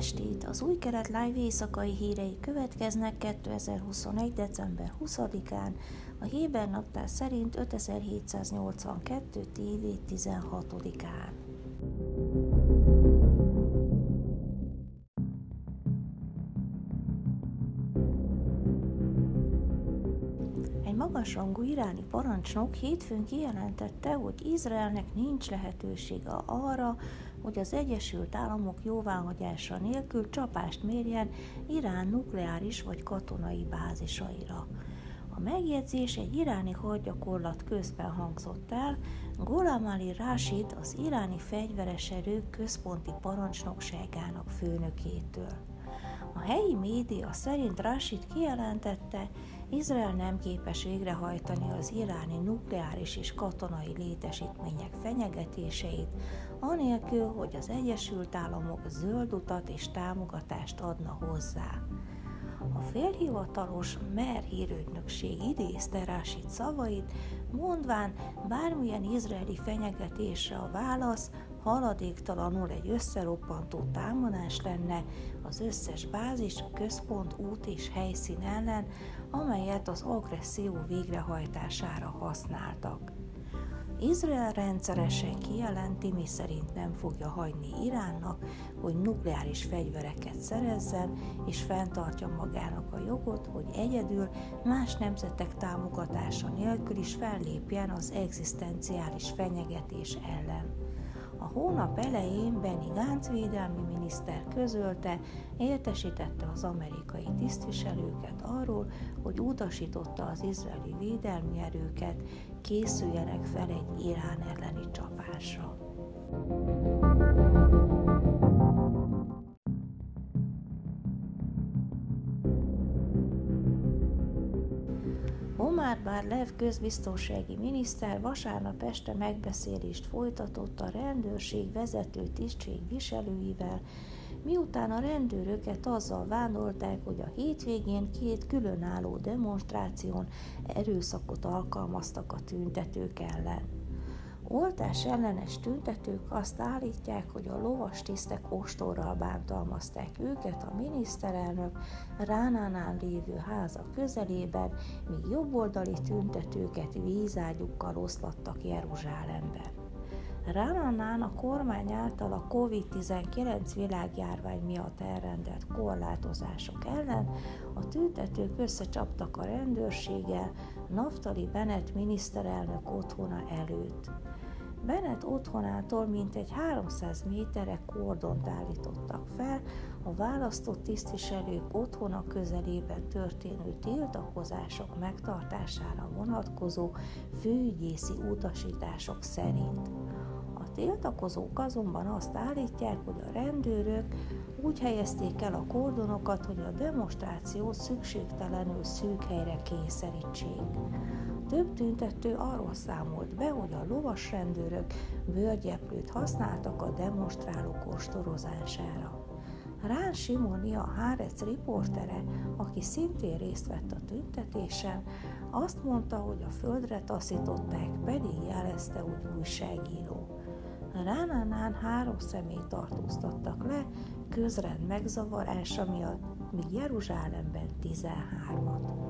estét! Az új kelet live éjszakai hírei következnek 2021. december 20-án, a Héber naptár szerint 5782. TV 16-án. Magasrangú iráni parancsnok hétfőn kijelentette, hogy Izraelnek nincs lehetősége arra, hogy az Egyesült Államok jóváhagyása nélkül csapást mérjen Irán nukleáris vagy katonai bázisaira. A megjegyzés egy iráni hadgyakorlat közben hangzott el, Gholam Ali Rashid az iráni fegyveres erők központi parancsnokságának főnökétől. A helyi média szerint Rashid kijelentette, Izrael nem képes végrehajtani az iráni nukleáris és katonai létesítmények fenyegetéseit, anélkül, hogy az Egyesült Államok zöld utat és támogatást adna hozzá. A félhivatalos MER hírügynökség idézte Rashid szavait, mondván bármilyen izraeli fenyegetésre a válasz haladéktalanul egy összeroppantó támadás lenne az összes bázis, központ, út és helyszín ellen, amelyet az agresszió végrehajtására használtak. Izrael rendszeresen kijelenti, mi szerint nem fogja hagyni Iránnak, hogy nukleáris fegyvereket szerezzen, és fenntartja magának a jogot, hogy egyedül más nemzetek támogatása nélkül is fellépjen az egzisztenciális fenyegetés ellen. Hónap elején Benny Gantz védelmi miniszter közölte, értesítette az amerikai tisztviselőket arról, hogy utasította az izraeli védelmi erőket, készüljenek fel egy Irán elleni csapásra. Omar Barlev közbiztonsági miniszter vasárnap este megbeszélést folytatott a rendőrség vezető tisztség viselőivel, miután a rendőröket azzal vádolták, hogy a hétvégén két különálló demonstráción erőszakot alkalmaztak a tüntetők ellen. Oltás ellenes tüntetők azt állítják, hogy a lovas tisztek ostorral bántalmazták őket a miniszterelnök Ránánál lévő háza közelében, míg jobboldali tüntetőket vízágyukkal oszlattak Jeruzsálemben. Ránánán a kormány által a COVID-19 világjárvány miatt elrendelt korlátozások ellen a tüntetők összecsaptak a rendőrséggel Naftali Bennett miniszterelnök otthona előtt. Bennett otthonától mintegy 300 méterre kordont állítottak fel a választott tisztviselők otthona közelében történő tiltakozások megtartására vonatkozó főügyészi utasítások szerint. A tiltakozók azonban azt állítják, hogy a rendőrök úgy helyezték el a kordonokat, hogy a demonstrációt szükségtelenül szűk helyre kényszerítsék. Több tüntető arról számolt be, hogy a lovas rendőrök bőrgyeplőt használtak a demonstrálók ostorozására. Rán Simoni, a Hárec riportere, aki szintén részt vett a tüntetésen, azt mondta, hogy a földre taszították, pedig jelezte, hogy újságíró. Ránánán három személyt tartóztattak le közrend megzavarása miatt, míg Jeruzsálemben 13-at.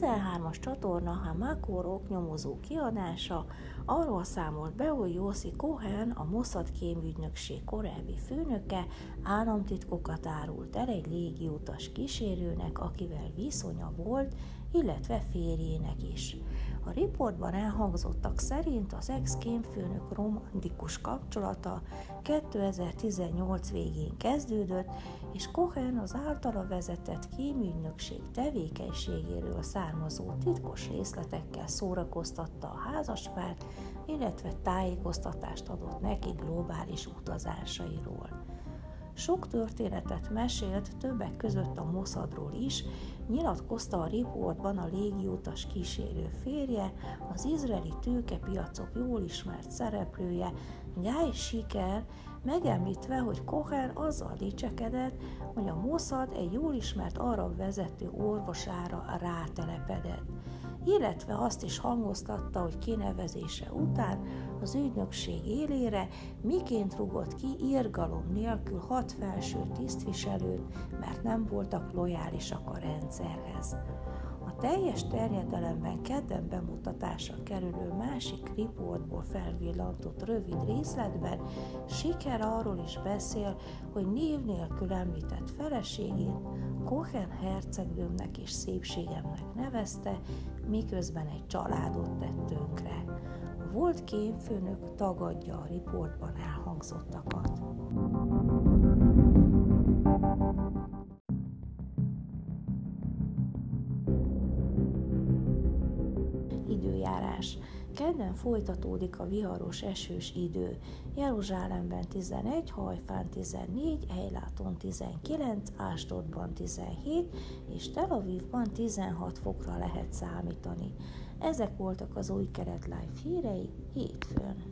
13-as csatorna Hamakor oknyomozó kiadása arról számolt be, hogy Jószi Cohen, a Mossad kémügynökség korábbi főnöke államtitkokat árult el egy légiutas kísérőnek, akivel viszonya volt, illetve férjének is. A riportban elhangzottak szerint az ex-kémfőnök romantikus kapcsolata 2018 végén kezdődött, és Cohen az általa vezetett kémügynökség tevékenységéről származó titkos részletekkel szórakoztatta a házaspárt, illetve tájékoztatást adott neki globális utazásairól. Sok történetet mesélt, többek között a Mossadról is, nyilatkozta a riportban a légiutas kísérő férje, az izraeli tőkepiacok jól ismert szereplője, Guy Siker, megemlítve, hogy Cohen azzal dicsekedett, hogy a Mossad egy jól ismert arab vezető orvosára rátelepedett. Illetve azt is hangoztatta, hogy kinevezése után az ügynökség élére miként rugott ki írgalom nélkül hat felső tisztviselőt, mert nem voltak lojálisak a rendszerhez. Teljes terjedelemben kedden bemutatásra kerülő másik riportból felvillantott rövid részletben Siker arról is beszél, hogy név nélkül említett feleségét Cohen hercegnőmnek és szépségemnek nevezte, miközben egy családot tett tönkre. A volt kémfőnök tagadja a riportban elhangzottakat. Kedden folytatódik a viharos esős idő. Jeruzsálemben 11, Hajfán 14, Ejláton 19, Ásdodban 17 és Tel Avivban 16 fokra lehet számítani. Ezek voltak az új keret live hírei hétfőn.